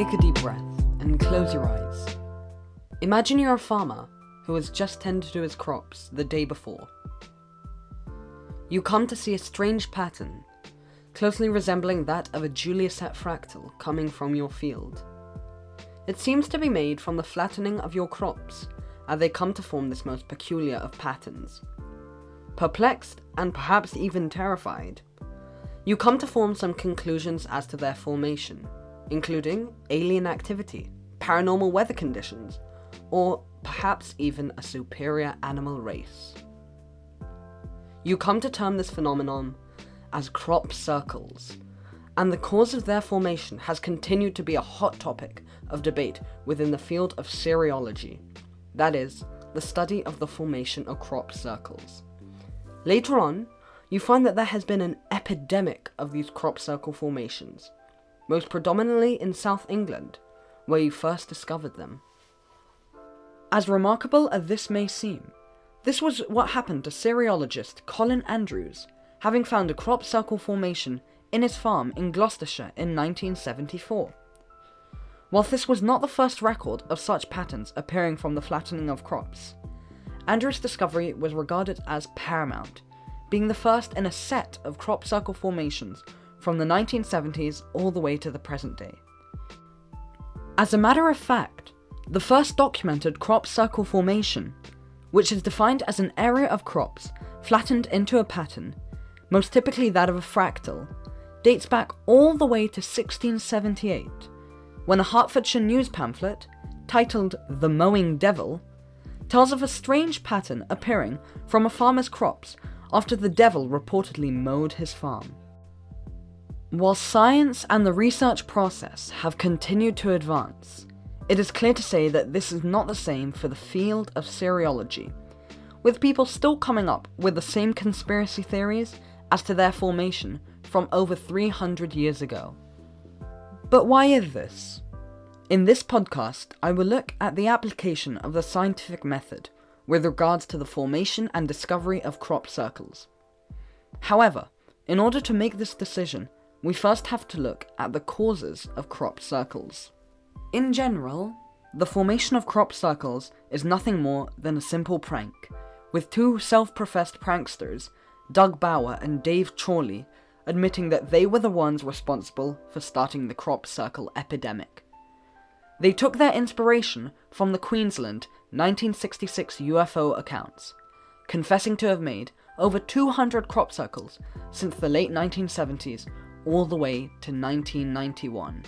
Take a deep breath and close your eyes. Imagine you're a farmer who has just tended to his crops the day before. You come to see a strange pattern, closely resembling that of a Julia set fractal coming from your field. It seems to be made from the flattening of your crops as they come to form this most peculiar of patterns. Perplexed and perhaps even terrified, you come to form some conclusions as to their formation, including alien activity, paranormal weather conditions, or perhaps even a superior animal race. You come to term this phenomenon as crop circles, and the cause of their formation has continued to be a hot topic of debate within the field of cereology, that is, the study of the formation of crop circles. Later on, you find that there has been an epidemic of these crop circle formations, most predominantly in South England, where you first discovered them. As remarkable as this may seem, this was what happened to cereologist Colin Andrews, having found a crop circle formation in his farm in Gloucestershire in 1974. Whilst this was not the first record of such patterns appearing from the flattening of crops, Andrews' discovery was regarded as paramount, being the first in a set of crop circle formations from the 1970s all the way to the present day. As a matter of fact, the first documented crop circle formation, which is defined as an area of crops flattened into a pattern, most typically that of a fractal, dates back all the way to 1678, when a Hertfordshire news pamphlet, titled The Mowing Devil, tells of a strange pattern appearing from a farmer's crops after the devil reportedly mowed his farm. While science and the research process have continued to advance, it is clear to say that this is not the same for the field of cereology, with people still coming up with the same conspiracy theories as to their formation from over 300 years ago. But why is this? In this podcast, I will look at the application of the scientific method with regards to the formation and discovery of crop circles. However, in order to make this decision, we first have to look at the causes of crop circles. In general, the formation of crop circles is nothing more than a simple prank, with two self professed pranksters, Doug Bower and Dave Chorley, admitting that they were the ones responsible for starting the crop circle epidemic. They took their inspiration from the Queensland 1966 UFO accounts, confessing to have made over 200 crop circles since the late 1970s all the way to 1991.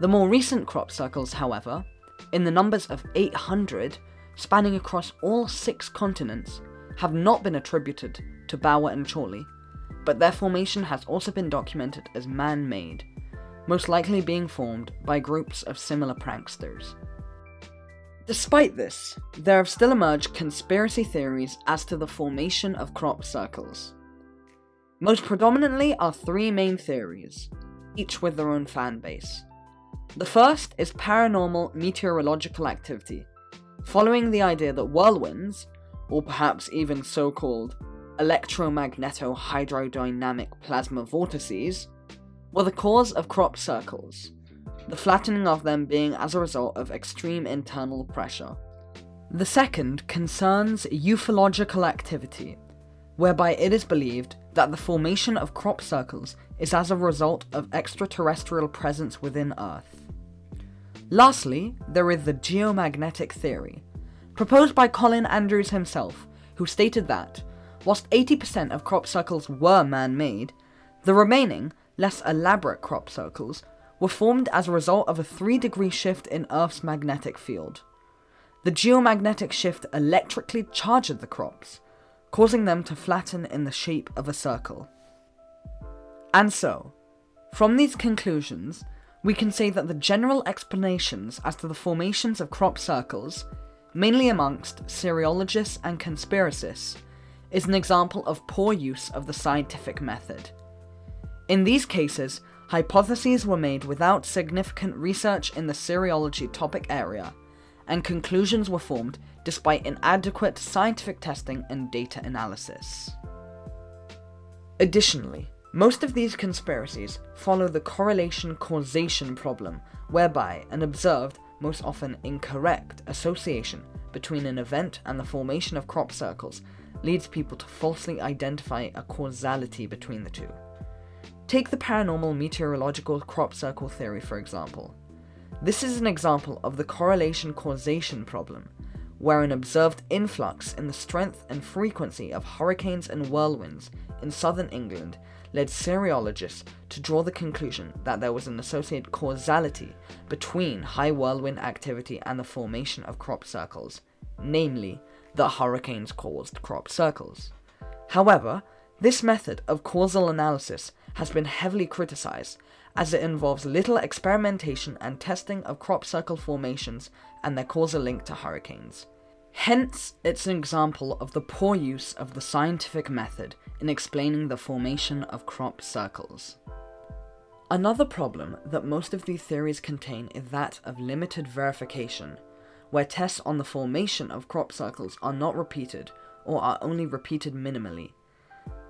The more recent crop circles, however, in the numbers of 800, spanning across all six continents, have not been attributed to Bower and Chorley, but their formation has also been documented as man made most likely being formed by groups of similar pranksters. Despite this, there have still emerged conspiracy theories as to the formation of crop circles. Most predominantly are three main theories, each with their own fan base. The first is paranormal meteorological activity, following the idea that whirlwinds, or perhaps even so called electromagneto-hydrodynamic plasma vortices, were the cause of crop circles, the flattening of them being as a result of extreme internal pressure. The second concerns ufological activity, whereby it is believed that the formation of crop circles is as a result of extraterrestrial presence within Earth. Lastly, there is the geomagnetic theory, proposed by Colin Andrews himself, who stated that, whilst 80% of crop circles were man made, the remaining less elaborate crop circles, were formed as a result of a 3 degree shift in Earth's magnetic field. The geomagnetic shift electrically charged the crops, causing them to flatten in the shape of a circle. And so, from these conclusions, we can say that the general explanations as to the formations of crop circles, mainly amongst cereologists and conspiracists, is an example of poor use of the scientific method. In these cases, hypotheses were made without significant research in the cereology topic area, and conclusions were formed despite inadequate scientific testing and data analysis. Additionally, Most of these conspiracies follow the correlation causation problem, whereby an observed, most often incorrect, association between an event and the formation of crop circles leads people to falsely identify a causality between the two. Take the paranormal meteorological crop circle theory, for example. This is an example of the correlation causation problem, where an observed influx in the strength and frequency of hurricanes and whirlwinds in southern England led cereologists to draw the conclusion that there was an associated causality between high whirlwind activity and the formation of crop circles, namely, that hurricanes caused crop circles. However, this method of causal analysis has been heavily criticized as it involves little experimentation and testing of crop circle formations and their causal link to hurricanes. Hence, it's an example of the poor use of the scientific method in explaining the formation of crop circles. Another problem that most of these theories contain is that of limited verification, where tests on the formation of crop circles are not repeated or are only repeated minimally.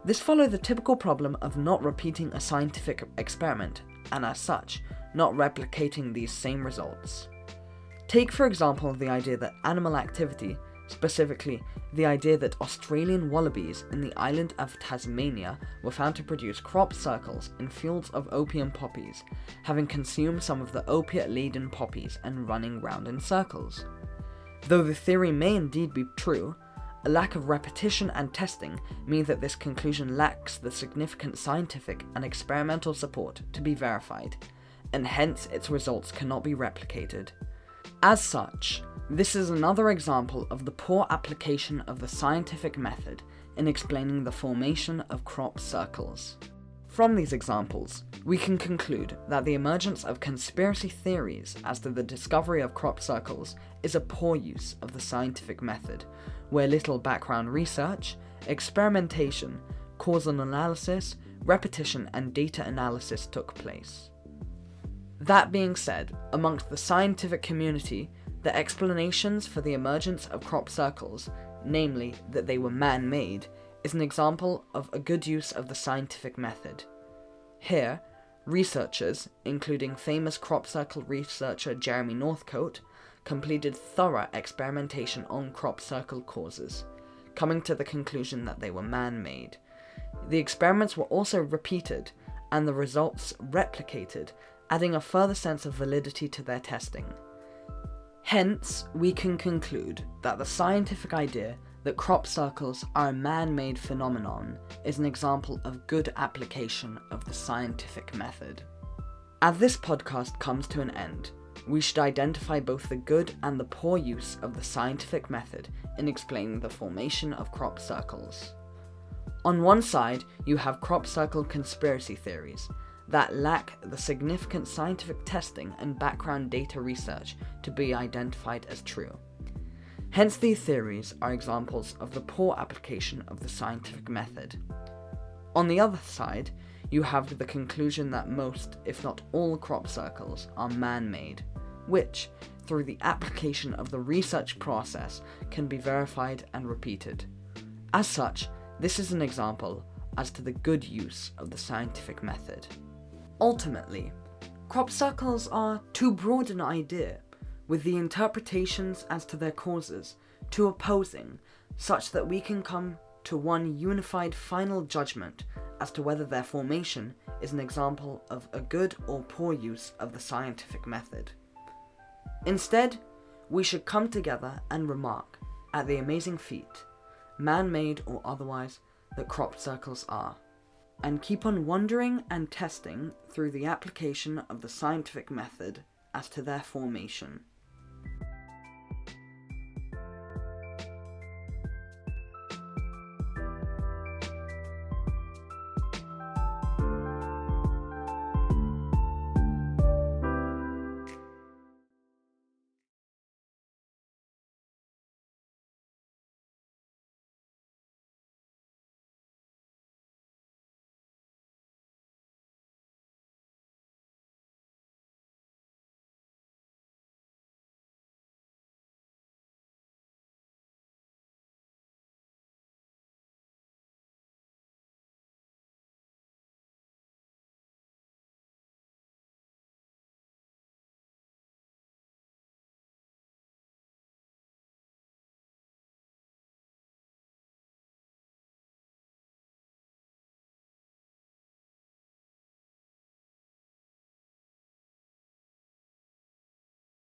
This follows the typical problem of not repeating a scientific experiment, and as such, not replicating these same results. Take, for example, the idea that animal activity, specifically the idea that Australian wallabies in the island of Tasmania were found to produce crop circles in fields of opium poppies, having consumed some of the opiate laden poppies and running round in circles. Though the theory may indeed be true, a lack of repetition and testing mean that this conclusion lacks the significant scientific and experimental support to be verified, and hence its results cannot be replicated. As such, this is another example of the poor application of the scientific method in explaining the formation of crop circles. From these examples, we can conclude that the emergence of conspiracy theories as to the discovery of crop circles is a poor use of the scientific method, where little background research, experimentation, causal analysis, repetition, and data analysis took place. That being said, amongst the scientific community, the explanations for the emergence of crop circles, namely that they were man made, is an example of a good use of the scientific method. Here, researchers, including famous crop circle researcher Jeremy Northcote, completed thorough experimentation on crop circle causes, coming to the conclusion that they were man made. The experiments were also repeated, and the results replicated adding a further sense of validity to their testing. Hence, we can conclude that the scientific idea that crop circles are a man made phenomenon is an example of good application of the scientific method. As this podcast comes to an end, we should identify both the good and the poor use of the scientific method in explaining the formation of crop circles. On one side, you have crop circle conspiracy theories, that lack the significant scientific testing and background data research to be identified as true. Hence, these theories are examples of the poor application of the scientific method. On the other side, you have the conclusion that most, if not all, crop circles are man made, which, through the application of the research process, can be verified and repeated. As such, this is an example as to the good use of the scientific method. Ultimately, crop circles are too broad an idea, with the interpretations as to their causes to opposing, such that we can come to one unified final judgment as to whether their formation is an example of a good or poor use of the scientific method. Instead, we should come together and remark at the amazing feat, man made or otherwise, that crop circles are and keep on wondering and testing through the application of the scientific method as to their formation.